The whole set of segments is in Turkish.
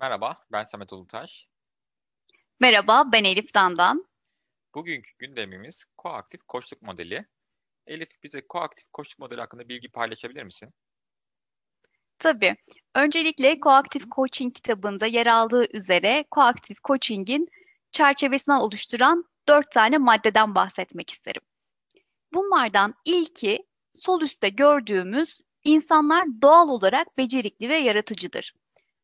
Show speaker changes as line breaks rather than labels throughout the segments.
Merhaba, ben Samet Ulutaş.
Merhaba, ben Elif Dandan.
Bugünkü gündemimiz koaktif koçluk modeli. Elif bize koaktif koçluk modeli hakkında bilgi paylaşabilir misin?
Tabii. Öncelikle Koaktif Coaching kitabında yer aldığı üzere Koaktif Coaching'in çerçevesini oluşturan dört tane maddeden bahsetmek isterim. Bunlardan ilki sol üstte gördüğümüz insanlar doğal olarak becerikli ve yaratıcıdır.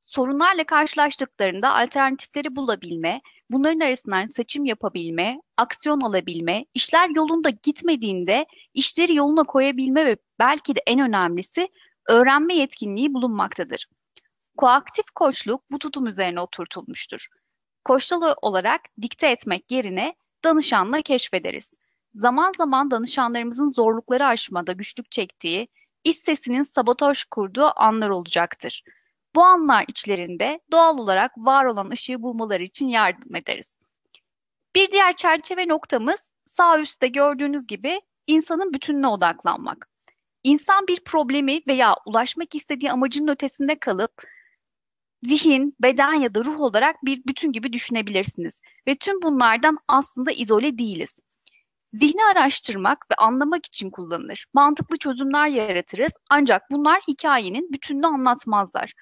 Sorunlarla karşılaştıklarında alternatifleri bulabilme, bunların arasından seçim yapabilme, aksiyon alabilme, işler yolunda gitmediğinde işleri yoluna koyabilme ve belki de en önemlisi öğrenme yetkinliği bulunmaktadır. Koaktif koçluk bu tutum üzerine oturtulmuştur. Koçlu olarak dikte etmek yerine danışanla keşfederiz. Zaman zaman danışanlarımızın zorlukları aşmada güçlük çektiği, iç sesinin sabotaj kurduğu anlar olacaktır. Bu anlar içlerinde doğal olarak var olan ışığı bulmaları için yardım ederiz. Bir diğer çerçeve noktamız sağ üstte gördüğünüz gibi insanın bütününe odaklanmak. İnsan bir problemi veya ulaşmak istediği amacının ötesinde kalıp zihin, beden ya da ruh olarak bir bütün gibi düşünebilirsiniz. Ve tüm bunlardan aslında izole değiliz. Zihni araştırmak ve anlamak için kullanılır. Mantıklı çözümler yaratırız ancak bunlar hikayenin bütününü anlatmazlar.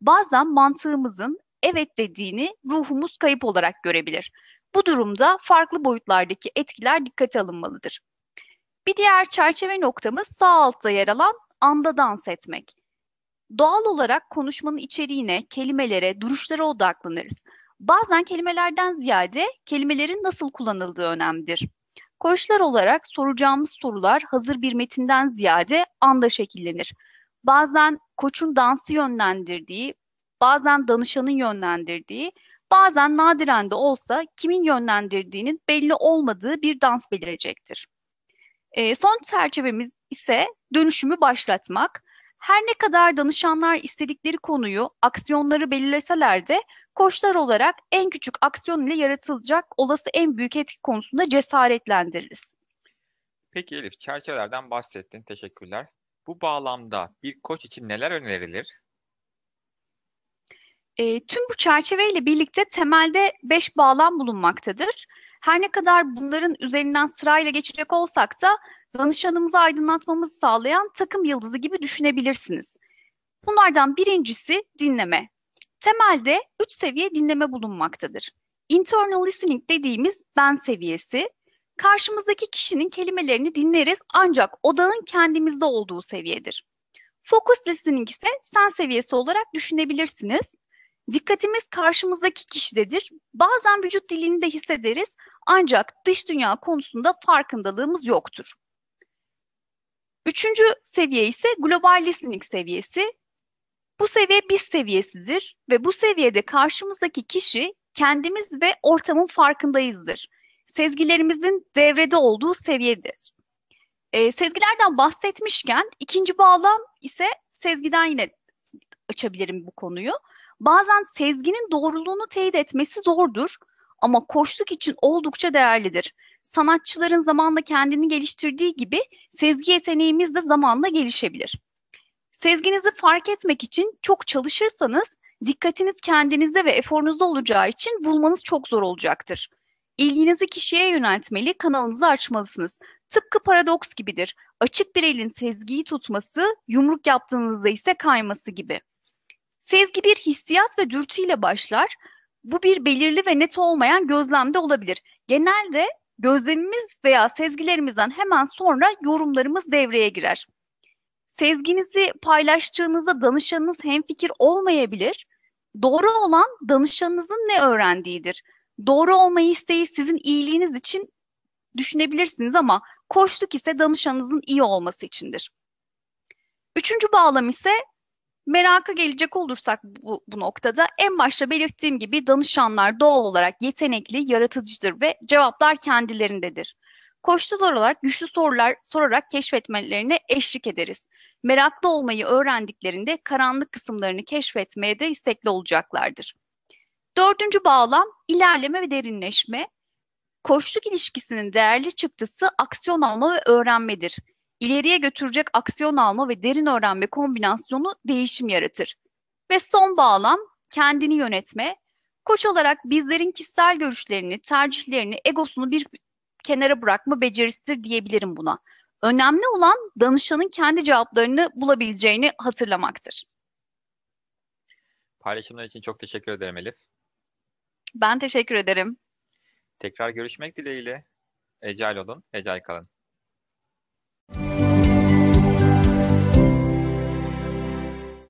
Bazen mantığımızın evet dediğini ruhumuz kayıp olarak görebilir. Bu durumda farklı boyutlardaki etkiler dikkate alınmalıdır. Bir diğer çerçeve noktamız sağ altta yer alan anda dans etmek. Doğal olarak konuşmanın içeriğine, kelimelere, duruşlara odaklanırız. Bazen kelimelerden ziyade kelimelerin nasıl kullanıldığı önemlidir. Koçlar olarak soracağımız sorular hazır bir metinden ziyade anda şekillenir. Bazen koçun dansı yönlendirdiği, bazen danışanın yönlendirdiği, bazen nadiren de olsa kimin yönlendirdiğinin belli olmadığı bir dans belirecektir. E, son çerçevemiz ise dönüşümü başlatmak. Her ne kadar danışanlar istedikleri konuyu, aksiyonları belirleseler de koçlar olarak en küçük aksiyon ile yaratılacak olası en büyük etki konusunda cesaretlendiririz.
Peki Elif, çerçevelerden bahsettin. Teşekkürler. Bu bağlamda bir koç için neler önerilir?
E, tüm bu çerçeveyle birlikte temelde beş bağlam bulunmaktadır. Her ne kadar bunların üzerinden sırayla geçecek olsak da danışanımızı aydınlatmamızı sağlayan takım yıldızı gibi düşünebilirsiniz. Bunlardan birincisi dinleme. Temelde üç seviye dinleme bulunmaktadır. Internal listening dediğimiz ben seviyesi, karşımızdaki kişinin kelimelerini dinleriz ancak odağın kendimizde olduğu seviyedir. Focus listening ise sen seviyesi olarak düşünebilirsiniz. Dikkatimiz karşımızdaki kişidedir. Bazen vücut dilini de hissederiz ancak dış dünya konusunda farkındalığımız yoktur. Üçüncü seviye ise global listening seviyesi. Bu seviye biz seviyesidir ve bu seviyede karşımızdaki kişi kendimiz ve ortamın farkındayızdır. Sezgilerimizin devrede olduğu seviyedir. E, sezgilerden bahsetmişken ikinci bağlam ise sezgiden yine açabilirim bu konuyu. Bazen sezginin doğruluğunu teyit etmesi zordur ama koçluk için oldukça değerlidir. Sanatçıların zamanla kendini geliştirdiği gibi sezgi yeteneğimiz de zamanla gelişebilir. Sezginizi fark etmek için çok çalışırsanız dikkatiniz kendinizde ve eforunuzda olacağı için bulmanız çok zor olacaktır. İlginizi kişiye yöneltmeli, kanalınızı açmalısınız. Tıpkı paradoks gibidir. Açık bir elin sezgiyi tutması, yumruk yaptığınızda ise kayması gibi. Sezgi bir hissiyat ve dürtüyle başlar. Bu bir belirli ve net olmayan gözlemde olabilir. Genelde gözlemimiz veya sezgilerimizden hemen sonra yorumlarımız devreye girer. Sezginizi paylaştığınızda danışanınız hemfikir olmayabilir. Doğru olan danışanınızın ne öğrendiğidir. Doğru olmayı isteği sizin iyiliğiniz için düşünebilirsiniz ama koştuk ise danışanınızın iyi olması içindir. Üçüncü bağlam ise Meraka gelecek olursak bu, bu noktada en başta belirttiğim gibi danışanlar doğal olarak yetenekli, yaratıcıdır ve cevaplar kendilerindedir. Koçlular olarak güçlü sorular sorarak keşfetmelerine eşlik ederiz. Meraklı olmayı öğrendiklerinde karanlık kısımlarını keşfetmeye de istekli olacaklardır. Dördüncü bağlam ilerleme ve derinleşme. Koçluk ilişkisinin değerli çıktısı aksiyon alma ve öğrenmedir. ileriye götürecek aksiyon alma ve derin öğrenme kombinasyonu değişim yaratır. Ve son bağlam kendini yönetme. Koç olarak bizlerin kişisel görüşlerini, tercihlerini, egosunu bir kenara bırakma becerisidir diyebilirim buna. Önemli olan danışanın kendi cevaplarını bulabileceğini hatırlamaktır.
Paylaşımlar için çok teşekkür ederim Elif.
Ben teşekkür ederim.
Tekrar görüşmek dileğiyle. Ecel olun, ecel kalın.